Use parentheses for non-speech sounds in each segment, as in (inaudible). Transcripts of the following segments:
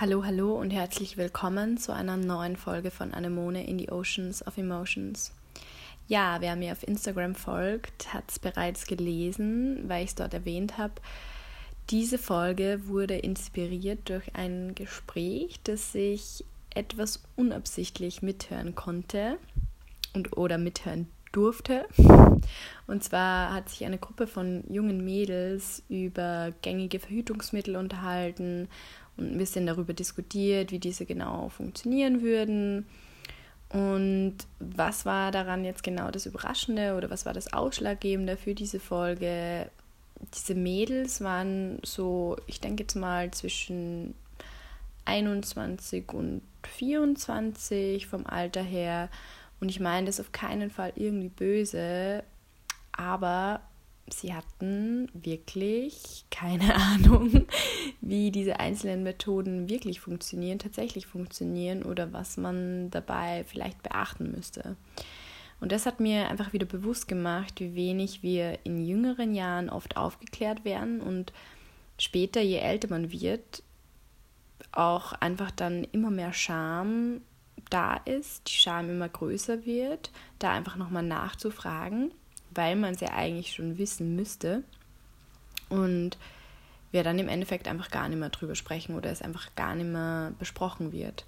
Hallo, hallo und herzlich willkommen zu einer neuen Folge von Anemone in the Oceans of Emotions. Ja, wer mir auf Instagram folgt, hat es bereits gelesen, weil ich es dort erwähnt habe. Diese Folge wurde inspiriert durch ein Gespräch, das ich etwas unabsichtlich mithören konnte und oder mithören durfte. Und zwar hat sich eine Gruppe von jungen Mädels über gängige Verhütungsmittel unterhalten und ein bisschen darüber diskutiert, wie diese genau funktionieren würden. Und was war daran jetzt genau das Überraschende oder was war das Ausschlaggebende für diese Folge? Diese Mädels waren so, ich denke jetzt mal zwischen 21 und 24 vom Alter her. Und ich meine das auf keinen Fall irgendwie böse, aber sie hatten wirklich keine (laughs) Ahnung, wie diese einzelnen Methoden wirklich funktionieren, tatsächlich funktionieren oder was man dabei vielleicht beachten müsste. Und das hat mir einfach wieder bewusst gemacht, wie wenig wir in jüngeren Jahren oft aufgeklärt werden und später, je älter man wird, auch einfach dann immer mehr Scham da ist, die Scham immer größer wird, da einfach nochmal nachzufragen weil man es ja eigentlich schon wissen müsste. Und wir dann im Endeffekt einfach gar nicht mehr drüber sprechen oder es einfach gar nicht mehr besprochen wird.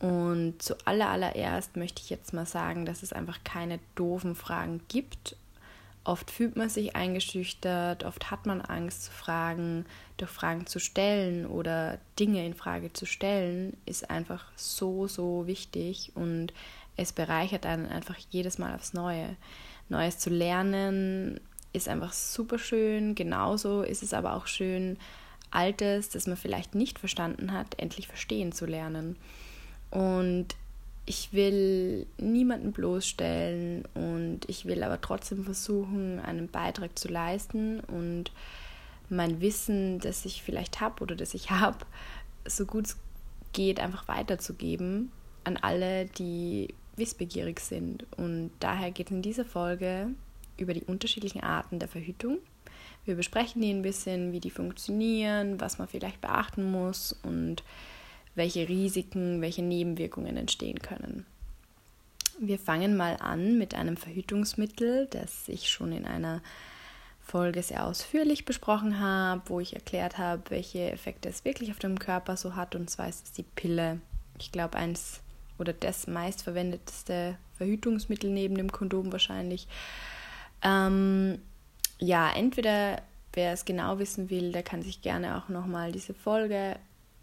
Und zu allererst möchte ich jetzt mal sagen, dass es einfach keine doofen Fragen gibt. Oft fühlt man sich eingeschüchtert, oft hat man Angst zu fragen, durch Fragen zu stellen oder Dinge in Frage zu stellen, ist einfach so, so wichtig und es bereichert einen einfach jedes Mal aufs Neue. Neues zu lernen ist einfach super schön. Genauso ist es aber auch schön, Altes, das man vielleicht nicht verstanden hat, endlich verstehen zu lernen. Und ich will niemanden bloßstellen und ich will aber trotzdem versuchen, einen Beitrag zu leisten und mein Wissen, das ich vielleicht habe oder das ich habe, so gut es geht, einfach weiterzugeben an alle, die wissbegierig sind. Und daher geht es in dieser Folge über die unterschiedlichen Arten der Verhütung. Wir besprechen die ein bisschen, wie die funktionieren, was man vielleicht beachten muss und welche Risiken, welche Nebenwirkungen entstehen können. Wir fangen mal an mit einem Verhütungsmittel, das ich schon in einer Folge sehr ausführlich besprochen habe, wo ich erklärt habe, welche Effekte es wirklich auf dem Körper so hat. Und zwar ist es die Pille. Ich glaube, eins oder das meistverwendetste Verhütungsmittel neben dem Kondom wahrscheinlich. Ähm, ja, entweder wer es genau wissen will, der kann sich gerne auch nochmal diese Folge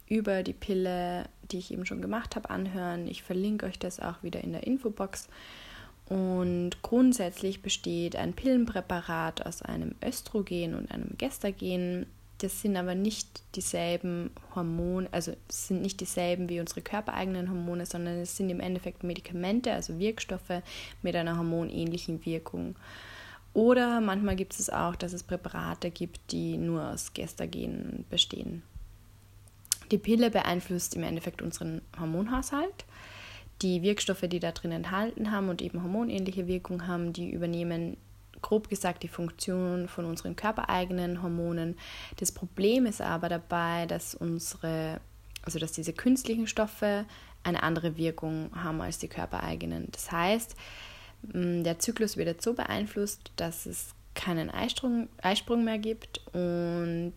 über die Pille, die ich eben schon gemacht habe, anhören. Ich verlinke euch das auch wieder in der Infobox. Und grundsätzlich besteht ein Pillenpräparat aus einem Östrogen und einem Gestagen das sind aber nicht dieselben Hormone, also es sind nicht dieselben wie unsere körpereigenen Hormone, sondern es sind im Endeffekt Medikamente, also Wirkstoffe mit einer hormonähnlichen Wirkung. Oder manchmal gibt es auch, dass es Präparate gibt, die nur aus Gestagen bestehen. Die Pille beeinflusst im Endeffekt unseren Hormonhaushalt. Die Wirkstoffe, die da drin enthalten haben und eben hormonähnliche Wirkung haben, die übernehmen grob gesagt die Funktion von unseren körpereigenen Hormonen. Das Problem ist aber dabei, dass unsere, also dass diese künstlichen Stoffe eine andere Wirkung haben als die körpereigenen. Das heißt, der Zyklus wird jetzt so beeinflusst, dass es keinen Eisprung, Eisprung mehr gibt und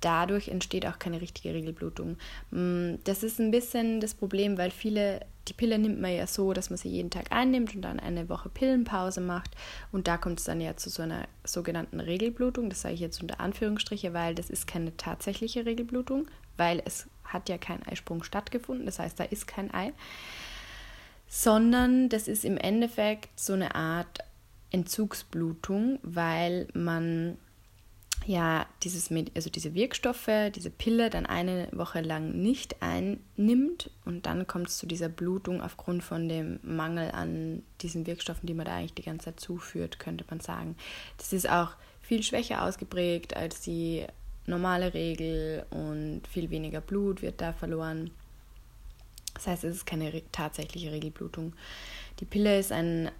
dadurch entsteht auch keine richtige Regelblutung. Das ist ein bisschen das Problem, weil viele die Pille nimmt man ja so, dass man sie jeden Tag einnimmt und dann eine Woche Pillenpause macht. Und da kommt es dann ja zu so einer sogenannten Regelblutung. Das sage ich jetzt unter Anführungsstriche, weil das ist keine tatsächliche Regelblutung, weil es hat ja kein Eisprung stattgefunden. Das heißt, da ist kein Ei. Sondern das ist im Endeffekt so eine Art Entzugsblutung, weil man ja dieses, also diese Wirkstoffe, diese Pille dann eine Woche lang nicht einnimmt und dann kommt es zu dieser Blutung aufgrund von dem Mangel an diesen Wirkstoffen, die man da eigentlich die ganze Zeit zuführt, könnte man sagen. Das ist auch viel schwächer ausgeprägt als die normale Regel und viel weniger Blut wird da verloren. Das heißt, es ist keine tatsächliche Regelblutung. Die Pille ist ein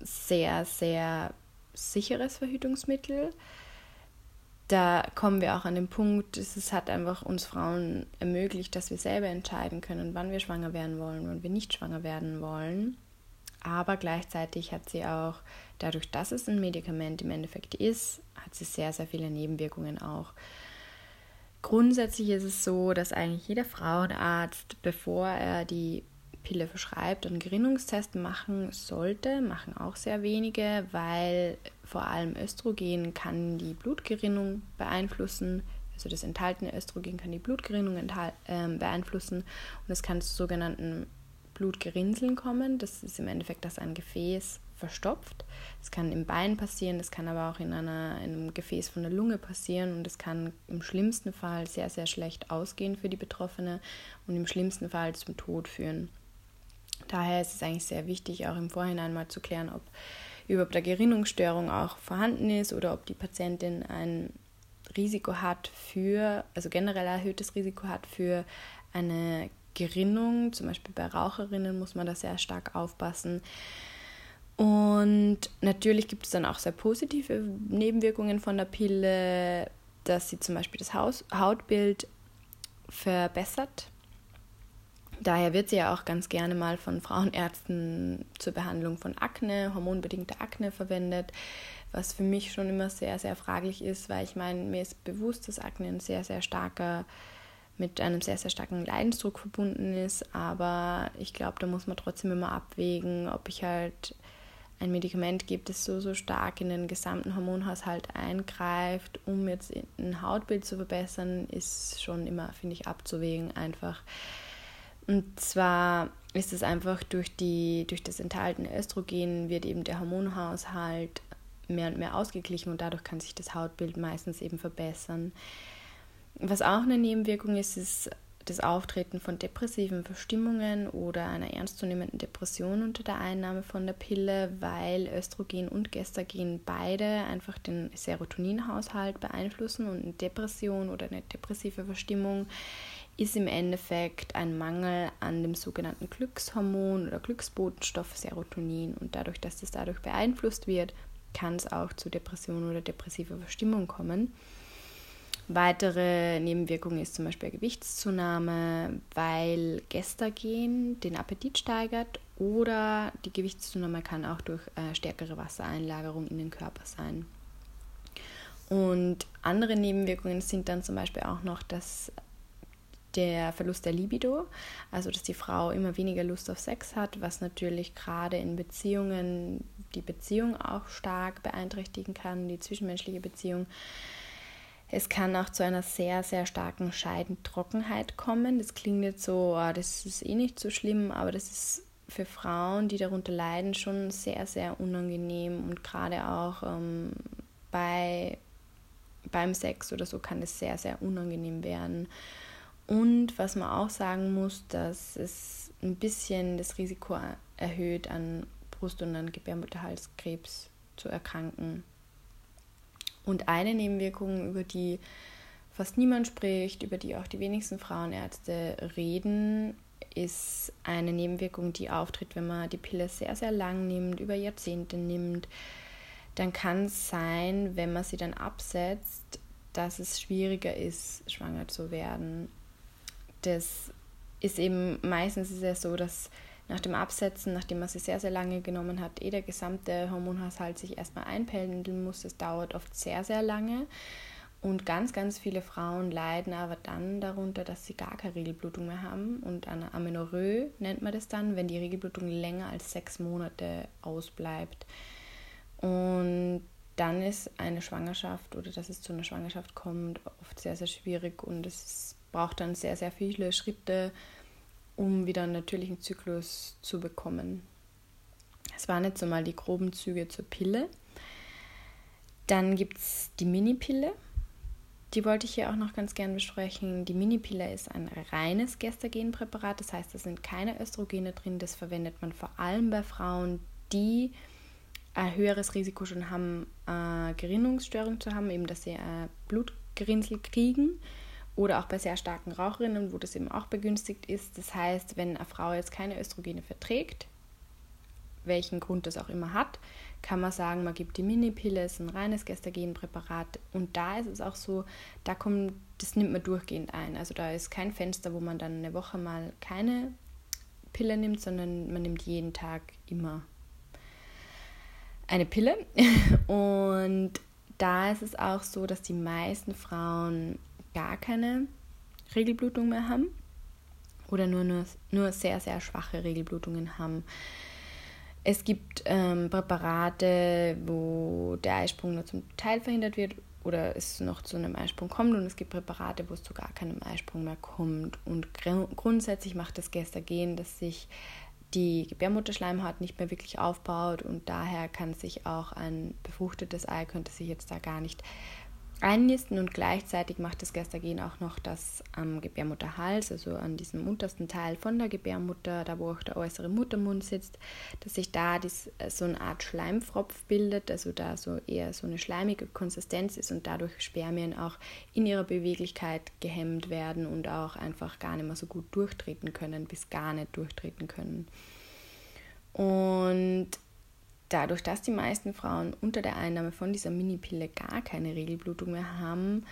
sehr, sehr sicheres Verhütungsmittel da kommen wir auch an den Punkt, es hat einfach uns Frauen ermöglicht, dass wir selber entscheiden können, wann wir schwanger werden wollen, wann wir nicht schwanger werden wollen. Aber gleichzeitig hat sie auch, dadurch, dass es ein Medikament im Endeffekt ist, hat sie sehr, sehr viele Nebenwirkungen auch. Grundsätzlich ist es so, dass eigentlich jeder Frauenarzt, bevor er die Pille verschreibt, einen Gerinnungstest machen sollte, machen auch sehr wenige, weil vor allem Östrogen kann die Blutgerinnung beeinflussen. Also das enthaltene Östrogen kann die Blutgerinnung äh, beeinflussen und es kann zu sogenannten Blutgerinnseln kommen. Das ist im Endeffekt, dass ein Gefäß verstopft. Das kann im Bein passieren, das kann aber auch in, einer, in einem Gefäß von der Lunge passieren und es kann im schlimmsten Fall sehr, sehr schlecht ausgehen für die Betroffene und im schlimmsten Fall zum Tod führen. Daher ist es eigentlich sehr wichtig, auch im Vorhinein mal zu klären, ob überhaupt eine Gerinnungsstörung auch vorhanden ist oder ob die Patientin ein Risiko hat für, also generell erhöhtes Risiko hat für eine Gerinnung. Zum Beispiel bei Raucherinnen muss man da sehr stark aufpassen. Und natürlich gibt es dann auch sehr positive Nebenwirkungen von der Pille, dass sie zum Beispiel das Hautbild verbessert. Daher wird sie ja auch ganz gerne mal von Frauenärzten zur Behandlung von Akne, hormonbedingter Akne verwendet, was für mich schon immer sehr, sehr fraglich ist, weil ich meine, mir ist bewusst, dass Akne ein sehr, sehr starker, mit einem sehr, sehr starken Leidensdruck verbunden ist, aber ich glaube, da muss man trotzdem immer abwägen, ob ich halt ein Medikament gebe, das so, so stark in den gesamten Hormonhaushalt eingreift, um jetzt ein Hautbild zu verbessern, ist schon immer, finde ich, abzuwägen einfach. Und zwar ist es einfach durch, die, durch das enthaltene Östrogen wird eben der Hormonhaushalt mehr und mehr ausgeglichen und dadurch kann sich das Hautbild meistens eben verbessern. Was auch eine Nebenwirkung ist, ist das Auftreten von depressiven Verstimmungen oder einer ernstzunehmenden Depression unter der Einnahme von der Pille, weil Östrogen und Gestagen beide einfach den Serotoninhaushalt beeinflussen und eine Depression oder eine depressive Verstimmung ist im Endeffekt ein Mangel an dem sogenannten Glückshormon oder Glücksbotenstoff Serotonin. Und dadurch, dass das dadurch beeinflusst wird, kann es auch zu Depressionen oder depressiver Verstimmung kommen. Weitere Nebenwirkungen ist zum Beispiel Gewichtszunahme, weil Gestagen den Appetit steigert oder die Gewichtszunahme kann auch durch äh, stärkere Wassereinlagerung in den Körper sein. Und andere Nebenwirkungen sind dann zum Beispiel auch noch, dass der Verlust der Libido, also dass die Frau immer weniger Lust auf Sex hat, was natürlich gerade in Beziehungen die Beziehung auch stark beeinträchtigen kann, die zwischenmenschliche Beziehung. Es kann auch zu einer sehr, sehr starken Scheidentrockenheit kommen. Das klingt jetzt so, oh, das ist eh nicht so schlimm, aber das ist für Frauen, die darunter leiden, schon sehr, sehr unangenehm und gerade auch ähm, bei, beim Sex oder so kann es sehr, sehr unangenehm werden. Und was man auch sagen muss, dass es ein bisschen das Risiko erhöht, an Brust- und an Gebärmutterhalskrebs zu erkranken. Und eine Nebenwirkung, über die fast niemand spricht, über die auch die wenigsten Frauenärzte reden, ist eine Nebenwirkung, die auftritt, wenn man die Pille sehr, sehr lang nimmt, über Jahrzehnte nimmt. Dann kann es sein, wenn man sie dann absetzt, dass es schwieriger ist, schwanger zu werden das ist eben meistens ist es so, dass nach dem Absetzen, nachdem man sie sehr, sehr lange genommen hat, eh der gesamte Hormonhaushalt sich erstmal einpendeln muss. Das dauert oft sehr, sehr lange. Und ganz, ganz viele Frauen leiden aber dann darunter, dass sie gar keine Regelblutung mehr haben. Und eine Amenorrhoe nennt man das dann, wenn die Regelblutung länger als sechs Monate ausbleibt. Und dann ist eine Schwangerschaft oder dass es zu einer Schwangerschaft kommt, oft sehr, sehr schwierig und es ist braucht dann sehr, sehr viele Schritte, um wieder einen natürlichen Zyklus zu bekommen. Das waren jetzt so mal die groben Züge zur Pille. Dann gibt es die Mini-Pille. Die wollte ich hier auch noch ganz gern besprechen. Die Mini-Pille ist ein reines Gestagenpräparat, das heißt, da sind keine Östrogene drin. Das verwendet man vor allem bei Frauen, die ein höheres Risiko schon haben, äh, Gerinnungsstörung zu haben, eben dass sie äh, Blutgerinnsel kriegen oder auch bei sehr starken Raucherinnen, wo das eben auch begünstigt ist. Das heißt, wenn eine Frau jetzt keine Östrogene verträgt, welchen Grund das auch immer hat, kann man sagen, man gibt die Mini-Pille, ist ein reines Gestagenpräparat und da ist es auch so, da kommt, das nimmt man durchgehend ein. Also da ist kein Fenster, wo man dann eine Woche mal keine Pille nimmt, sondern man nimmt jeden Tag immer eine Pille. (laughs) Und da ist es auch so, dass die meisten Frauen gar keine Regelblutung mehr haben oder nur, nur, nur sehr, sehr schwache Regelblutungen haben. Es gibt ähm, Präparate, wo der Eisprung nur zum Teil verhindert wird oder es noch zu einem Eisprung kommt und es gibt Präparate, wo es zu gar keinem Eisprung mehr kommt. Und gr grundsätzlich macht das Gestagen, dass sich die Gebärmutterschleimhaut nicht mehr wirklich aufbaut und daher kann sich auch ein befruchtetes Ei, könnte sich jetzt da gar nicht einnisten und gleichzeitig macht das Gestagen auch noch das am Gebärmutterhals, also an diesem untersten Teil von der Gebärmutter, da wo auch der äußere Muttermund sitzt, dass sich da dies, äh, so eine Art Schleimfropf bildet, also da so eher so eine schleimige Konsistenz ist und dadurch Spermien auch in ihrer Beweglichkeit gehemmt werden und auch einfach gar nicht mehr so gut durchtreten können, bis gar nicht durchtreten können. Und dadurch, dass die meisten Frauen unter der Einnahme von dieser Minipille gar keine Regelblutung mehr haben,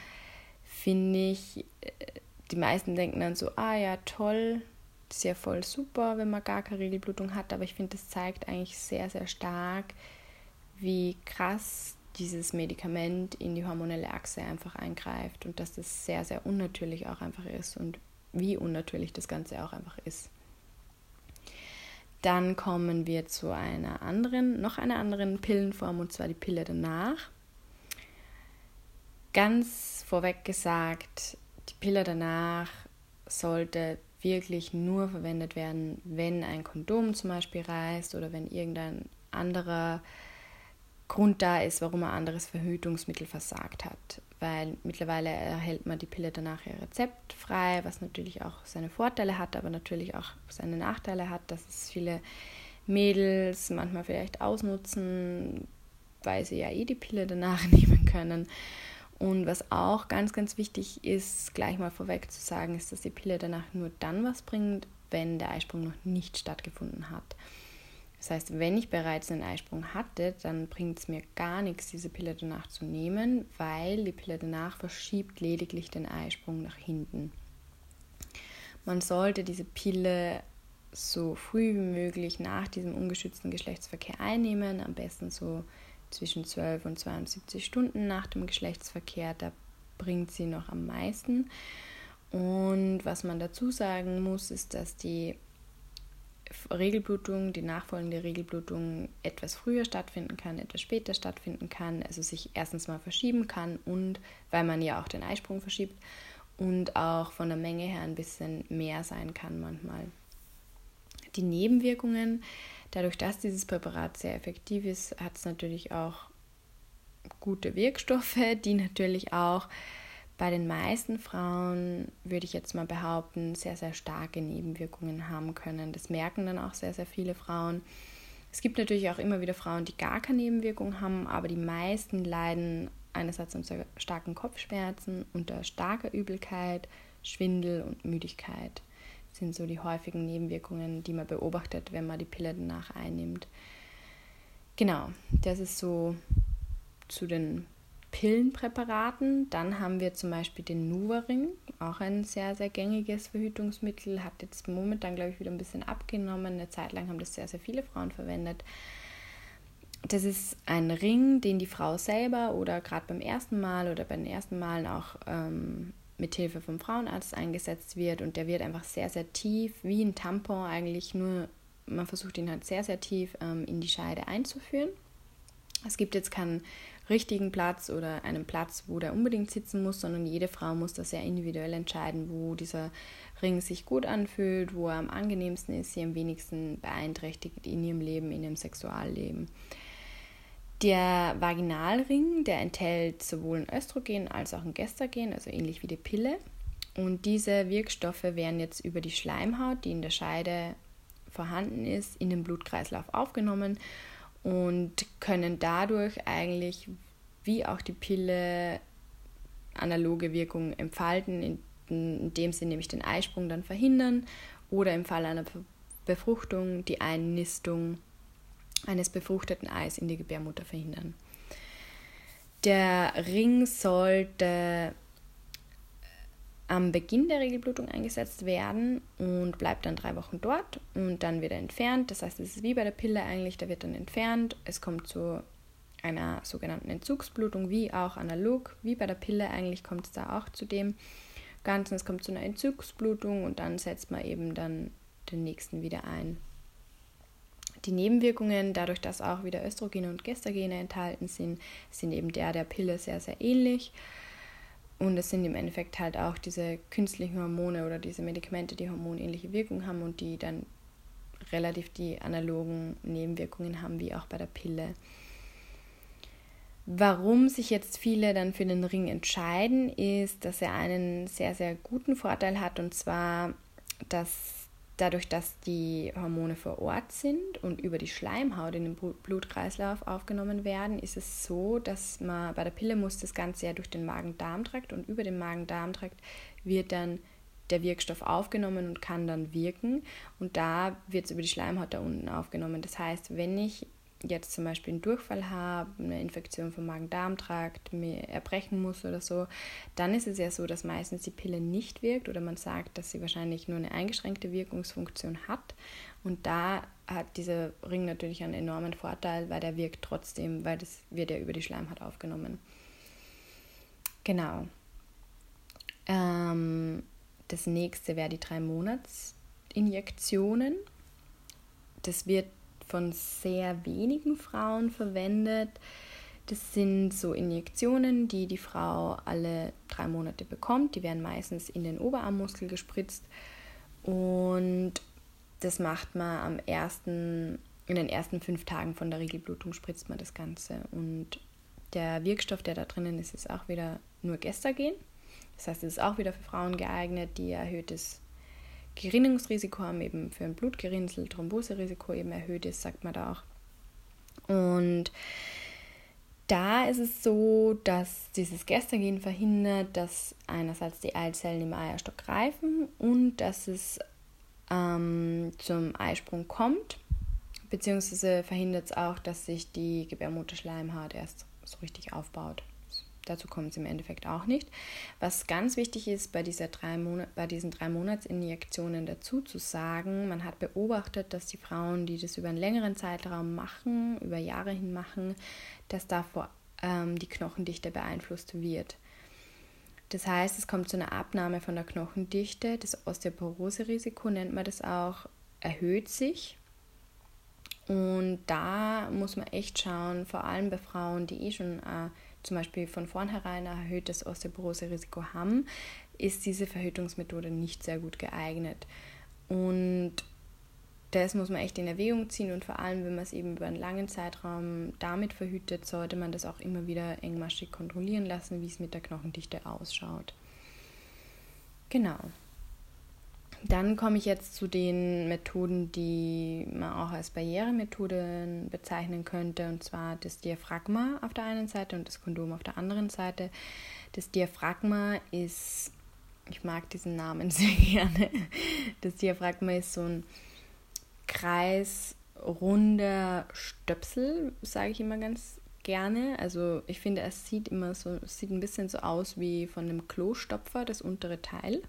finde ich, äh, die meisten denken dann so, ah ja, toll, ist ja voll super, wenn man gar keine Regelblutung hat, aber ich finde, das zeigt eigentlich sehr, sehr stark, wie krass dieses Medikament in die hormonelle Achse einfach eingreift und dass das sehr, sehr unnatürlich auch einfach ist und wie unnatürlich das Ganze auch einfach ist. Dann kommen wir zu einer anderen, noch einer anderen Pillenform und zwar die Pille danach. Ganz vorweg gesagt, die Pille danach sollte wirklich nur verwendet werden, wenn ein Kondom zum Beispiel reißt oder wenn irgendein anderer Grund da ist, warum ein anderes Verhütungsmittel versagt hat. Weil mittlerweile erhält man die Pille danach ja rezeptfrei, was natürlich auch seine Vorteile hat, aber natürlich auch seine Nachteile hat, dass es viele Mädels manchmal vielleicht ausnutzen, weil sie ja eh die Pille danach (laughs) nehmen können. Und was auch ganz, ganz wichtig ist, gleich mal vorweg zu sagen, ist, dass die Pille danach nur dann was bringt, wenn der Eisprung noch nicht stattgefunden hat. Das heißt, wenn ich bereits einen Eisprung hatte, dann bringt es mir gar nichts, diese Pille danach zu nehmen, weil die Pille danach verschiebt lediglich den Eisprung nach hinten. Man sollte diese Pille so früh wie möglich nach diesem ungeschützten Geschlechtsverkehr einnehmen, am besten so zwischen 12 und 72 Stunden nach dem Geschlechtsverkehr, da bringt sie noch am meisten. Und was man dazu sagen muss, ist, dass die Regelblutung, die nachfolgende Regelblutung etwas früher stattfinden kann, etwas später stattfinden kann, also sich erstens mal verschieben kann und weil man ja auch den Eisprung verschiebt und auch von der Menge her ein bisschen mehr sein kann manchmal. Die Nebenwirkungen, dadurch, dass dieses Präparat sehr effektiv ist, hat es natürlich auch gute Wirkstoffe, die natürlich auch bei den meisten Frauen, würde ich jetzt mal behaupten, sehr, sehr starke Nebenwirkungen haben können. Das merken dann auch sehr, sehr viele Frauen. Es gibt natürlich auch immer wieder Frauen, die gar keine Nebenwirkungen haben, aber die meisten leiden einerseits unter starken Kopfschmerzen, unter starker Übelkeit, Schwindel und Müdigkeit. Das sind so die häufigen Nebenwirkungen, die man beobachtet, wenn man die Pille danach einnimmt. Genau, das ist so zu den Pillenpräparaten. Dann haben wir zum Beispiel den Nuvaring, auch ein sehr, sehr gängiges Verhütungsmittel, hat jetzt momentan, glaube ich, wieder ein bisschen abgenommen. Eine Zeit lang haben das sehr, sehr viele Frauen verwendet. Das ist ein Ring, den die Frau selber oder gerade beim ersten Mal oder bei den ersten Malen auch ähm, mit Hilfe vom Frauenarzt eingesetzt wird und der wird einfach sehr, sehr tief, wie ein Tampon eigentlich, nur man versucht ihn halt sehr, sehr tief ähm, in die Scheide einzuführen. Es gibt jetzt keinen richtigen Platz oder einen Platz, wo der unbedingt sitzen muss, sondern jede Frau muss das sehr individuell entscheiden, wo dieser Ring sich gut anfühlt, wo er am angenehmsten ist, sie am wenigsten beeinträchtigt in ihrem Leben, in ihrem Sexualleben. Der Vaginalring, der enthält sowohl ein Östrogen als auch ein Gestagen, also ähnlich wie die Pille. Und diese Wirkstoffe werden jetzt über die Schleimhaut, die in der Scheide vorhanden ist, in den Blutkreislauf aufgenommen und können dadurch eigentlich wie auch die Pille analoge Wirkung entfalten, indem sie nämlich den Eisprung dann verhindern oder im Fall einer Befruchtung die Einnistung eines befruchteten Eis in die Gebärmutter verhindern. Der Ring sollte am Beginn der Regelblutung eingesetzt werden und bleibt dann drei Wochen dort und dann wird er entfernt. Das heißt, es ist wie bei der Pille eigentlich, der wird dann entfernt. Es kommt zu einer sogenannten Entzugsblutung, wie auch analog, wie bei der Pille eigentlich kommt es da auch zu dem Ganzen. Es kommt zu einer Entzugsblutung und dann setzt man eben dann den nächsten wieder ein. Die Nebenwirkungen, dadurch, dass auch wieder Östrogene und Gestagene enthalten sind, sind eben der der Pille sehr, sehr ähnlich. Und es sind im Endeffekt halt auch diese künstlichen Hormone oder diese Medikamente, die hormonähnliche Wirkung haben und die dann relativ die analogen Nebenwirkungen haben, wie auch bei der Pille. Warum sich jetzt viele dann für den Ring entscheiden, ist, dass er einen sehr, sehr guten Vorteil hat und zwar, dass dadurch, dass die Hormone vor Ort sind und über die Schleimhaut in den Blutkreislauf aufgenommen werden, ist es so, dass man bei der Pille muss das Ganze ja durch den Magen-Darm-Trakt und über den Magen-Darm-Trakt wird dann der Wirkstoff aufgenommen und kann dann wirken. Und da wird es über die Schleimhaut da unten aufgenommen. Das heißt, wenn ich jetzt zum Beispiel einen Durchfall habe, eine Infektion vom Magen-Darm-Trakt, mir erbrechen muss oder so, dann ist es ja so, dass meistens die Pille nicht wirkt oder man sagt, dass sie wahrscheinlich nur eine eingeschränkte Wirkungsfunktion hat. Und da hat dieser Ring natürlich einen enormen Vorteil, weil der wirkt trotzdem, weil das wird ja über die Schleimhaut aufgenommen. Genau. Ähm, das nächste wäre die drei Monats Injektionen. Das wird von sehr wenigen Frauen verwendet. Das sind so Injektionen, die die Frau alle drei Monate bekommt. Die werden meistens in den Oberarmmuskel gespritzt. Und das macht man am ersten, in den ersten fünf Tagen von der Regelblutung spritzt man das Ganze. Und der Wirkstoff, der da drinnen ist, ist auch wieder nur Gestagen. Das heißt, es ist auch wieder für Frauen geeignet, die erhöhtes Gerinnungsrisiko haben, eben für ein Blutgerinnsel, Thromboserisiko eben erhöht ist, sagt man da auch. Und da ist es so, dass dieses Gestagen verhindert, dass einerseits die Eizellen im Eierstock reifen und dass es ähm, zum Eisprung kommt, beziehungsweise verhindert es auch, dass sich die Gebärmutterschleimhaut erst so richtig aufbaut. Dazu kommt es im Endeffekt auch nicht. Was ganz wichtig ist, bei, dieser drei bei diesen drei Monatsinjektionen dazu zu sagen, man hat beobachtet, dass die Frauen, die das über einen längeren Zeitraum machen, über Jahre hin machen, dass davor ähm, die Knochendichte beeinflusst wird. Das heißt, es kommt zu einer Abnahme von der Knochendichte. Das Osteoporose-Risiko nennt man das auch, erhöht sich. Und da muss man echt schauen, vor allem bei Frauen, die eh schon äh, zum Beispiel von vornherein ein erhöhtes Osteoporose-Risiko haben, ist diese Verhütungsmethode nicht sehr gut geeignet. Und das muss man echt in Erwägung ziehen und vor allem, wenn man es eben über einen langen Zeitraum damit verhütet, sollte man das auch immer wieder engmaschig kontrollieren lassen, wie es mit der Knochendichte ausschaut. Genau. Dann komme ich jetzt zu den Methoden, die man auch als Barrieremethoden bezeichnen könnte, und zwar das Diaphragma auf der einen Seite und das Kondom auf der anderen Seite. Das Diaphragma ist, ich mag diesen Namen (laughs) sehr gerne, das Diaphragma ist so ein kreisrunder Stöpsel, sage ich immer ganz gerne. Also ich finde, es sieht immer so, es sieht ein bisschen so aus wie von einem Klostopfer, das untere Teil.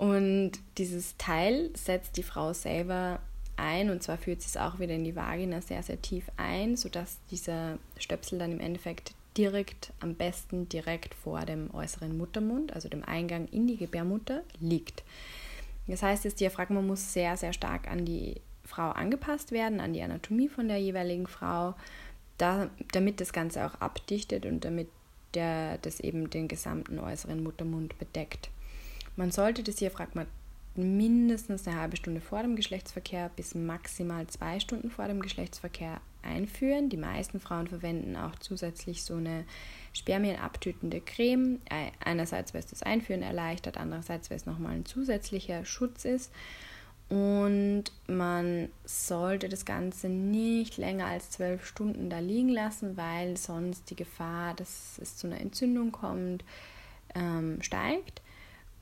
Und dieses Teil setzt die Frau selber ein und zwar führt sie es auch wieder in die Vagina sehr, sehr tief ein, sodass dieser Stöpsel dann im Endeffekt direkt, am besten direkt vor dem äußeren Muttermund, also dem Eingang in die Gebärmutter, liegt. Das heißt, das Diaphragma muss sehr, sehr stark an die Frau angepasst werden, an die Anatomie von der jeweiligen Frau, da, damit das Ganze auch abdichtet und damit der, das eben den gesamten äußeren Muttermund bedeckt. Man sollte das Diaphragma mindestens eine halbe Stunde vor dem Geschlechtsverkehr bis maximal zwei Stunden vor dem Geschlechtsverkehr einführen. Die meisten Frauen verwenden auch zusätzlich so eine spermienabtötende Creme. Einerseits, weil es das Einführen erleichtert, andererseits, weil es nochmal ein zusätzlicher Schutz ist. Und man sollte das Ganze nicht länger als zwölf Stunden da liegen lassen, weil sonst die Gefahr, dass es zu einer Entzündung kommt, ähm, steigt.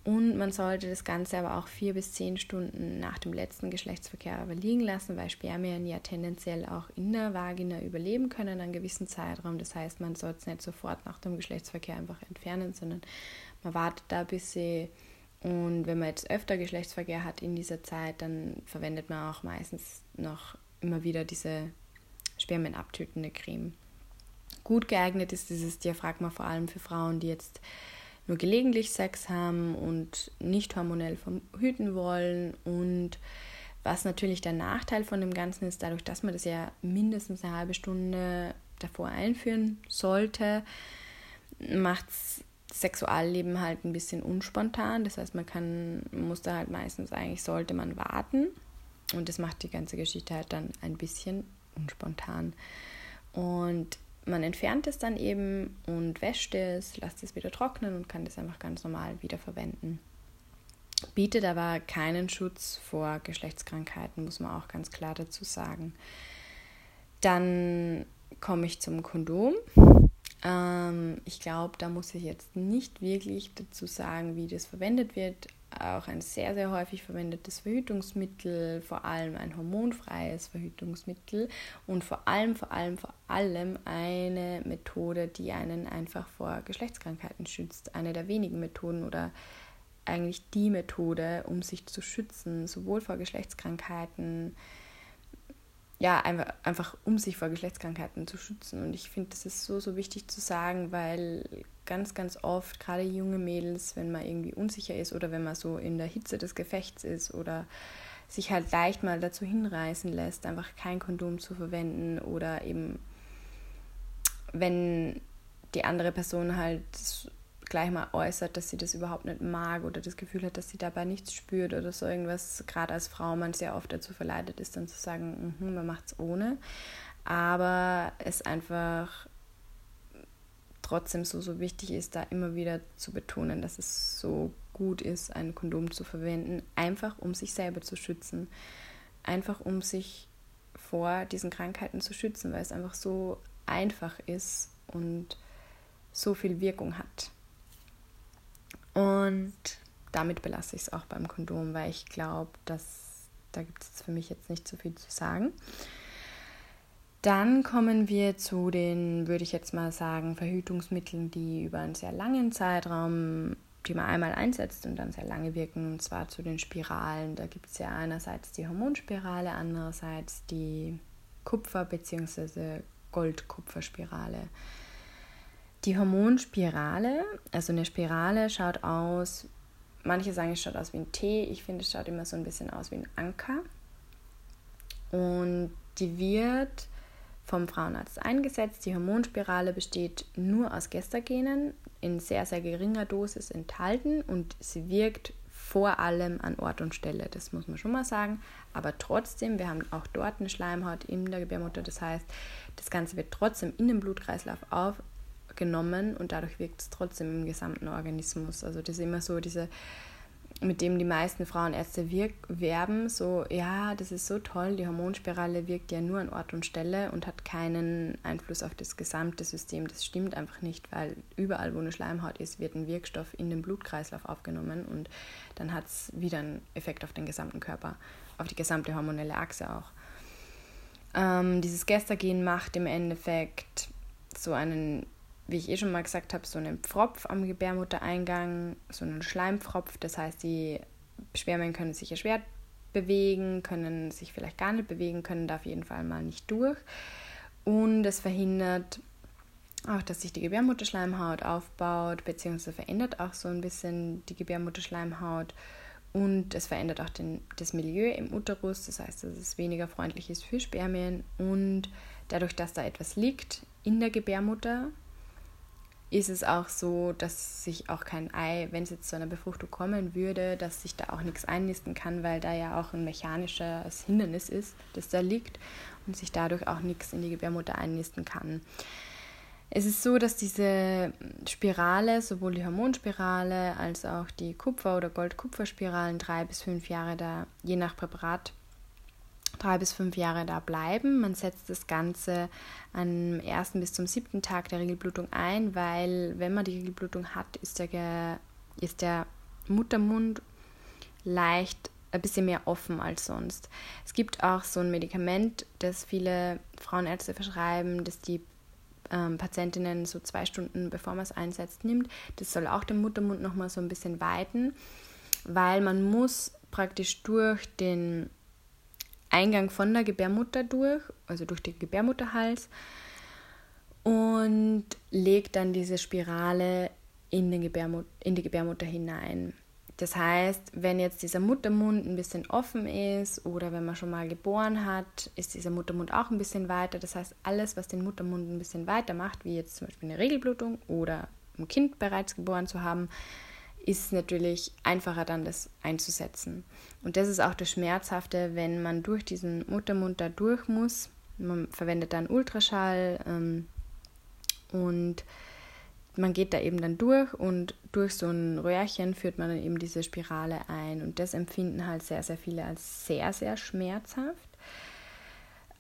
Und man sollte das Ganze aber auch vier bis zehn Stunden nach dem letzten Geschlechtsverkehr liegen lassen, weil Spermien ja tendenziell auch in der Vagina überleben können einen gewissen Zeitraum. Das heißt, man sollte es nicht sofort nach dem Geschlechtsverkehr einfach entfernen, sondern man wartet da bis sie und wenn man jetzt öfter Geschlechtsverkehr hat in dieser Zeit, dann verwendet man auch meistens noch immer wieder diese spermienabtötende Creme. Gut geeignet ist dieses Diaphragma vor allem für Frauen, die jetzt nur gelegentlich Sex haben und nicht hormonell verhüten wollen. Und was natürlich der Nachteil von dem Ganzen ist, dadurch, dass man das ja mindestens eine halbe Stunde davor einführen sollte, macht das Sexualleben halt ein bisschen unspontan. Das heißt, man kann, muss da halt meistens eigentlich, sollte man warten. Und das macht die ganze Geschichte halt dann ein bisschen unspontan. Und man entfernt es dann eben und wäscht es, lässt es wieder trocknen und kann das einfach ganz normal wieder verwenden. Bietet aber keinen Schutz vor Geschlechtskrankheiten, muss man auch ganz klar dazu sagen. Dann komme ich zum Kondom. Ähm, ich glaube, da muss ich jetzt nicht wirklich dazu sagen, wie das verwendet wird auch ein sehr, sehr häufig verwendetes Verhütungsmittel, vor allem ein hormonfreies Verhütungsmittel und vor allem, vor allem, vor allem eine Methode, die einen einfach vor Geschlechtskrankheiten schützt. Eine der wenigen Methoden oder eigentlich die Methode, um sich zu schützen, sowohl vor Geschlechtskrankheiten, ja, einfach, einfach um sich vor Geschlechtskrankheiten zu schützen. Und ich finde, das ist so, so wichtig zu sagen, weil ganz, ganz oft, gerade junge Mädels, wenn man irgendwie unsicher ist oder wenn man so in der Hitze des Gefechts ist oder sich halt leicht mal dazu hinreißen lässt, einfach kein Kondom zu verwenden oder eben, wenn die andere Person halt gleich mal äußert, dass sie das überhaupt nicht mag oder das Gefühl hat, dass sie dabei nichts spürt oder so irgendwas, gerade als Frau man sehr oft dazu verleitet ist, dann zu sagen, mm man macht es ohne. Aber es einfach trotzdem so, so wichtig ist, da immer wieder zu betonen, dass es so gut ist, ein Kondom zu verwenden, einfach um sich selber zu schützen. Einfach um sich vor diesen Krankheiten zu schützen, weil es einfach so einfach ist und so viel Wirkung hat. Und damit belasse ich es auch beim Kondom, weil ich glaube, dass da gibt es für mich jetzt nicht so viel zu sagen. Dann kommen wir zu den, würde ich jetzt mal sagen, Verhütungsmitteln, die über einen sehr langen Zeitraum, die man einmal einsetzt und dann sehr lange wirken, und zwar zu den Spiralen. Da gibt es ja einerseits die Hormonspirale, andererseits die Kupfer- bzw. Goldkupferspirale. Die Hormonspirale, also eine Spirale, schaut aus, manche sagen, es schaut aus wie ein T, ich finde, es schaut immer so ein bisschen aus wie ein Anker. Und die wird vom Frauenarzt eingesetzt. Die Hormonspirale besteht nur aus Gestagenen, in sehr, sehr geringer Dosis enthalten und sie wirkt vor allem an Ort und Stelle, das muss man schon mal sagen. Aber trotzdem, wir haben auch dort eine Schleimhaut in der Gebärmutter, das heißt, das Ganze wird trotzdem in den Blutkreislauf auf, genommen und dadurch wirkt es trotzdem im gesamten Organismus. Also das ist immer so diese, mit dem die meisten Frauenärzte werben, so ja, das ist so toll, die Hormonspirale wirkt ja nur an Ort und Stelle und hat keinen Einfluss auf das gesamte System. Das stimmt einfach nicht, weil überall, wo eine Schleimhaut ist, wird ein Wirkstoff in den Blutkreislauf aufgenommen und dann hat es wieder einen Effekt auf den gesamten Körper, auf die gesamte hormonelle Achse auch. Ähm, dieses Gestagen macht im Endeffekt so einen wie ich eh schon mal gesagt habe, so einen Pfropf am Gebärmuttereingang, so einen Schleimpfropf. Das heißt, die Spermien können sich erschwert bewegen, können sich vielleicht gar nicht bewegen, können da auf jeden Fall mal nicht durch. Und es verhindert auch, dass sich die Gebärmutterschleimhaut aufbaut, beziehungsweise verändert auch so ein bisschen die Gebärmutterschleimhaut. Und es verändert auch den, das Milieu im Uterus, das heißt, dass es weniger freundlich ist für Spermien. Und dadurch, dass da etwas liegt in der Gebärmutter, ist es auch so, dass sich auch kein Ei, wenn es jetzt zu einer Befruchtung kommen würde, dass sich da auch nichts einnisten kann, weil da ja auch ein mechanisches Hindernis ist, das da liegt und sich dadurch auch nichts in die Gebärmutter einnisten kann. Es ist so, dass diese Spirale, sowohl die Hormonspirale als auch die Kupfer- oder Gold-Kupfer-Spiralen drei bis fünf Jahre da, je nach Präparat, drei bis fünf Jahre da bleiben. Man setzt das Ganze am ersten bis zum siebten Tag der Regelblutung ein, weil wenn man die Regelblutung hat, ist der, ist der Muttermund leicht ein bisschen mehr offen als sonst. Es gibt auch so ein Medikament, das viele Frauenärzte verschreiben, das die ähm, Patientinnen so zwei Stunden bevor man es einsetzt nimmt. Das soll auch den Muttermund nochmal so ein bisschen weiten, weil man muss praktisch durch den Eingang von der Gebärmutter durch, also durch den Gebärmutterhals und legt dann diese Spirale in, den Gebärmut in die Gebärmutter hinein. Das heißt, wenn jetzt dieser Muttermund ein bisschen offen ist oder wenn man schon mal geboren hat, ist dieser Muttermund auch ein bisschen weiter. Das heißt, alles, was den Muttermund ein bisschen weiter macht, wie jetzt zum Beispiel eine Regelblutung oder ein Kind bereits geboren zu haben, ist natürlich einfacher dann das einzusetzen. Und das ist auch das Schmerzhafte, wenn man durch diesen Muttermund da durch muss. Man verwendet dann Ultraschall ähm, und man geht da eben dann durch und durch so ein Röhrchen führt man dann eben diese Spirale ein. Und das empfinden halt sehr, sehr viele als sehr, sehr schmerzhaft.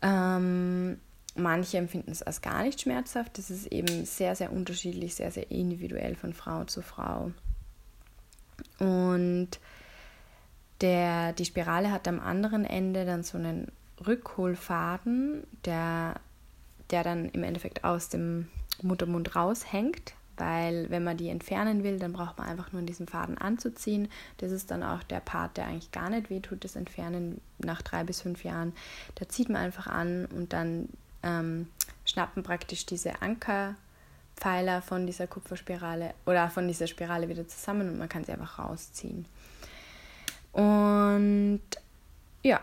Ähm, manche empfinden es als gar nicht schmerzhaft. Das ist eben sehr, sehr unterschiedlich, sehr, sehr individuell von Frau zu Frau. Und der, die Spirale hat am anderen Ende dann so einen Rückholfaden, der, der dann im Endeffekt aus dem Muttermund raushängt weil wenn man die entfernen will, dann braucht man einfach nur diesen Faden anzuziehen. Das ist dann auch der Part, der eigentlich gar nicht wehtut, das Entfernen nach drei bis fünf Jahren. Da zieht man einfach an und dann ähm, schnappen praktisch diese Ankerpfeiler von dieser Kupferspirale oder von dieser Spirale wieder zusammen und man kann sie einfach rausziehen. Und ja,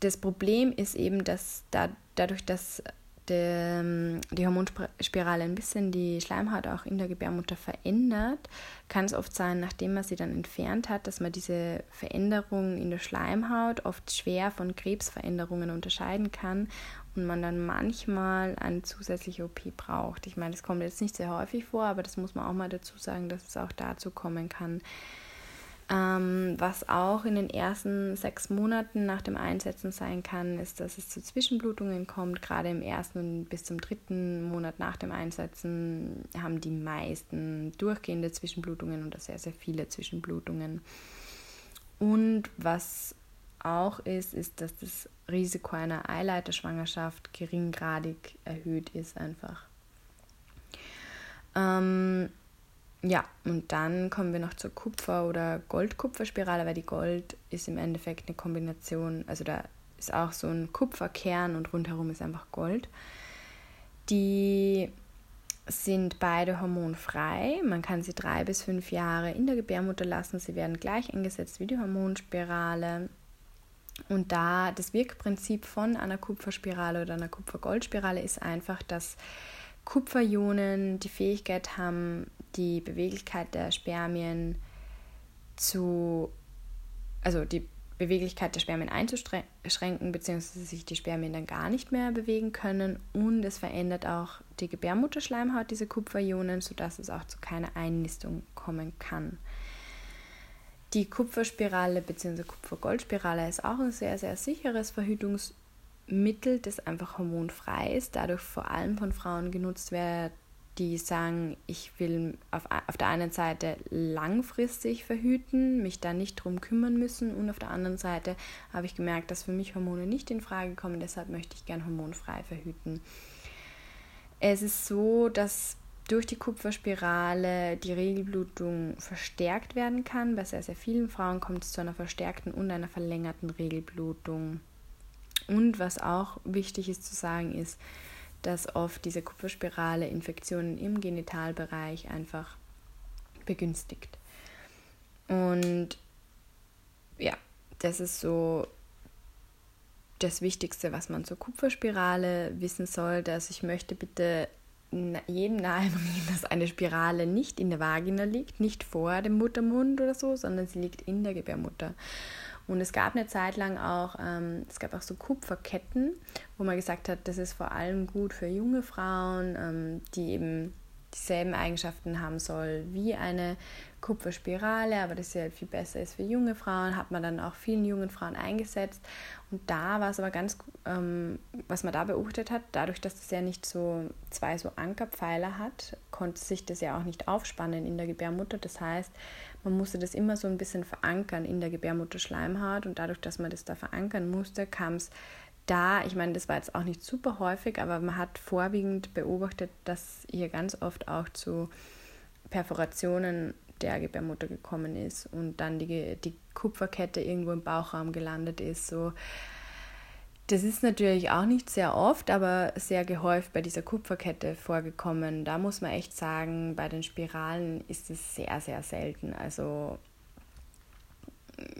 das Problem ist eben, dass da, dadurch, dass die, ähm, die Hormonspirale ein bisschen die Schleimhaut auch in der Gebärmutter verändert, kann es oft sein, nachdem man sie dann entfernt hat, dass man diese Veränderung in der Schleimhaut oft schwer von Krebsveränderungen unterscheiden kann und man dann manchmal eine zusätzliche OP braucht. Ich meine, das kommt jetzt nicht sehr häufig vor, aber das muss man auch mal dazu sagen, dass es auch dazu kommen kann, ähm, was auch in den ersten sechs Monaten nach dem Einsetzen sein kann, ist, dass es zu Zwischenblutungen kommt. Gerade im ersten und bis zum dritten Monat nach dem Einsetzen haben die meisten durchgehende Zwischenblutungen oder sehr, sehr viele Zwischenblutungen. Und was auch ist, ist, dass das Risiko einer Eileiterschwangerschaft geringgradig erhöht ist einfach. Ähm, ja, und dann kommen wir noch zur Kupfer- oder Gold-Kupferspirale, weil die Gold ist im Endeffekt eine Kombination, also da ist auch so ein Kupferkern und rundherum ist einfach Gold. Die sind beide hormonfrei. Man kann sie drei bis fünf Jahre in der Gebärmutter lassen. Sie werden gleich eingesetzt wie die Hormonspirale. Und da das Wirkprinzip von einer Kupferspirale oder einer Kupfergoldspirale ist einfach, dass Kupferionen die Fähigkeit haben, die Beweglichkeit der Spermien zu, also die Beweglichkeit der Spermien einzuschränken, beziehungsweise sich die Spermien dann gar nicht mehr bewegen können. Und es verändert auch die Gebärmutterschleimhaut, diese Kupferionen, sodass es auch zu keiner Einnistung kommen kann. Die Kupferspirale bzw. Kupfergoldspirale ist auch ein sehr, sehr sicheres Verhütungsmittel, das einfach hormonfrei ist, dadurch vor allem von Frauen genutzt wird, die sagen, ich will auf, auf der einen Seite langfristig verhüten, mich da nicht drum kümmern müssen und auf der anderen Seite habe ich gemerkt, dass für mich Hormone nicht in Frage kommen, deshalb möchte ich gern hormonfrei verhüten. Es ist so, dass durch die Kupferspirale die Regelblutung verstärkt werden kann. Bei sehr, sehr vielen Frauen kommt es zu einer verstärkten und einer verlängerten Regelblutung. Und was auch wichtig ist zu sagen, ist, dass oft diese Kupferspirale Infektionen im Genitalbereich einfach begünstigt. Und ja, das ist so das Wichtigste, was man zur Kupferspirale wissen soll, dass ich möchte bitte jedem nahebringen, (laughs) dass eine Spirale nicht in der Vagina liegt, nicht vor dem Muttermund oder so, sondern sie liegt in der Gebärmutter. Und es gab eine Zeit lang auch, ähm, es gab auch so Kupferketten, wo man gesagt hat, das ist vor allem gut für junge Frauen, ähm, die eben dieselben Eigenschaften haben soll wie eine Kupferspirale, aber das ja viel besser ist für junge Frauen, hat man dann auch vielen jungen Frauen eingesetzt. Und da war es aber ganz, ähm, was man da beobachtet hat, dadurch, dass das ja nicht so zwei so Ankerpfeiler hat, konnte sich das ja auch nicht aufspannen in der Gebärmutter. Das heißt, man musste das immer so ein bisschen verankern in der Gebärmutterschleimhaut und dadurch, dass man das da verankern musste, kam es da, ich meine, das war jetzt auch nicht super häufig, aber man hat vorwiegend beobachtet, dass hier ganz oft auch zu Perforationen der Gebärmutter gekommen ist und dann die, die Kupferkette irgendwo im Bauchraum gelandet ist. So. Das ist natürlich auch nicht sehr oft, aber sehr gehäuft bei dieser Kupferkette vorgekommen. Da muss man echt sagen, bei den Spiralen ist es sehr, sehr selten. Also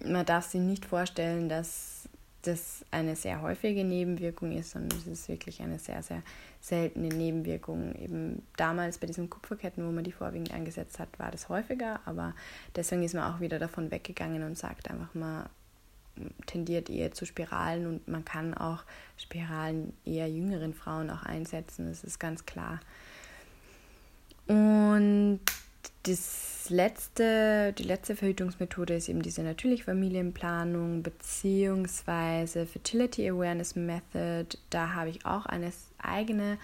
man darf sich nicht vorstellen, dass das eine sehr häufige Nebenwirkung ist, sondern es ist wirklich eine sehr, sehr seltene Nebenwirkung. Eben damals bei diesen Kupferketten, wo man die vorwiegend eingesetzt hat, war das häufiger, aber deswegen ist man auch wieder davon weggegangen und sagt einfach mal, tendiert eher zu Spiralen und man kann auch Spiralen eher jüngeren Frauen auch einsetzen, das ist ganz klar. Und das letzte, die letzte Verhütungsmethode ist eben diese natürliche Familienplanung beziehungsweise Fertility Awareness Method. Da habe ich auch eine eigene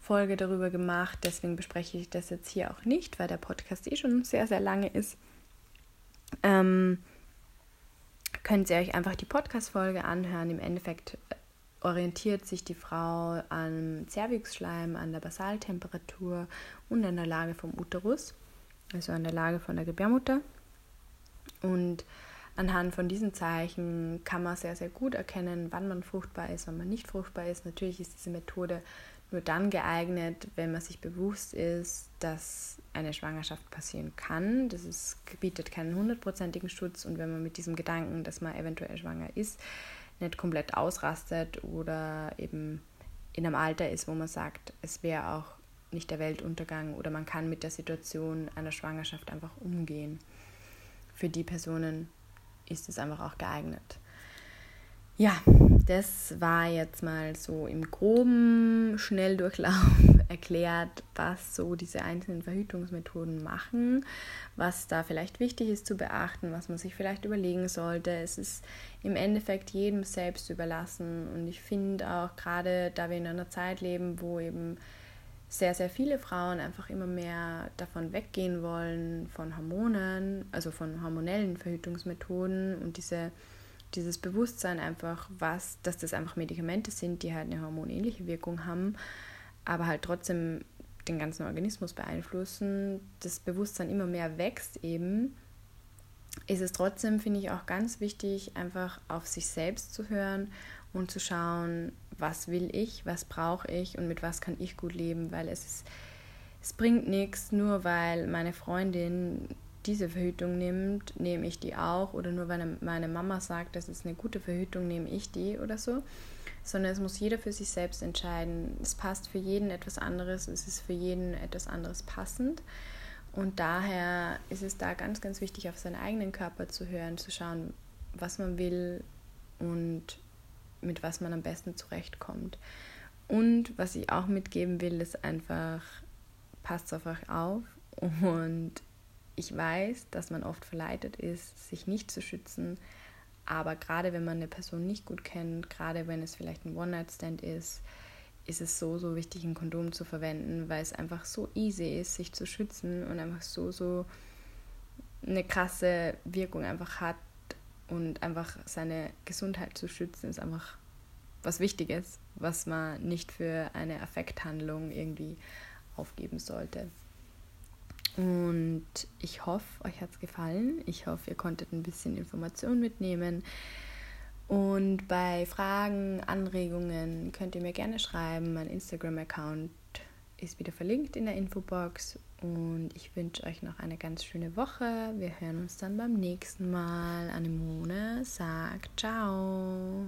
Folge darüber gemacht. Deswegen bespreche ich das jetzt hier auch nicht, weil der Podcast eh schon sehr, sehr lange ist. Ähm, könnt ihr euch einfach die Podcast-Folge anhören. Im Endeffekt äh, orientiert sich die Frau am Zervixschleim, an der Basaltemperatur und an der Lage vom Uterus also an der Lage von der Gebärmutter. Und anhand von diesen Zeichen kann man sehr, sehr gut erkennen, wann man fruchtbar ist, wann man nicht fruchtbar ist. Natürlich ist diese Methode nur dann geeignet, wenn man sich bewusst ist, dass eine Schwangerschaft passieren kann. Das ist, bietet keinen hundertprozentigen Schutz und wenn man mit diesem Gedanken, dass man eventuell schwanger ist, nicht komplett ausrastet oder eben in einem Alter ist, wo man sagt, es wäre auch nicht der Weltuntergang oder man kann mit der Situation einer Schwangerschaft einfach umgehen. Für die Personen ist es einfach auch geeignet. Ja, das war jetzt mal so im groben Schnelldurchlauf (laughs) erklärt, was so diese einzelnen Verhütungsmethoden machen, was da vielleicht wichtig ist zu beachten, was man sich vielleicht überlegen sollte. Es ist im Endeffekt jedem selbst überlassen und ich finde auch gerade, da wir in einer Zeit leben, wo eben sehr, sehr viele Frauen einfach immer mehr davon weggehen wollen, von Hormonen, also von hormonellen Verhütungsmethoden und diese, dieses Bewusstsein einfach, was, dass das einfach Medikamente sind, die halt eine hormonähnliche Wirkung haben, aber halt trotzdem den ganzen Organismus beeinflussen, das Bewusstsein immer mehr wächst eben, ist es trotzdem, finde ich, auch ganz wichtig, einfach auf sich selbst zu hören und zu schauen, was will ich, was brauche ich und mit was kann ich gut leben, weil es ist, es bringt nichts, nur weil meine Freundin diese Verhütung nimmt, nehme ich die auch oder nur weil meine Mama sagt, das ist eine gute Verhütung, nehme ich die oder so, sondern es muss jeder für sich selbst entscheiden. Es passt für jeden etwas anderes, es ist für jeden etwas anderes passend. Und daher ist es da ganz, ganz wichtig, auf seinen eigenen Körper zu hören, zu schauen, was man will und mit was man am besten zurechtkommt. Und was ich auch mitgeben will, ist einfach, passt auf euch auf. Und ich weiß, dass man oft verleitet ist, sich nicht zu schützen. Aber gerade wenn man eine Person nicht gut kennt, gerade wenn es vielleicht ein One-Night-Stand ist, ist es so, so wichtig, ein Kondom zu verwenden, weil es einfach so easy ist, sich zu schützen und einfach so, so eine krasse Wirkung einfach hat und einfach seine Gesundheit zu schützen, ist einfach was Wichtiges, was man nicht für eine Affekthandlung irgendwie aufgeben sollte. Und ich hoffe, euch hat es gefallen. Ich hoffe, ihr konntet ein bisschen Information mitnehmen. Und bei Fragen, Anregungen könnt ihr mir gerne schreiben. Mein Instagram-Account ist wieder verlinkt in der Infobox. Und ich wünsche euch noch eine ganz schöne Woche. Wir hören uns dann beim nächsten Mal. Anemone sagt Ciao.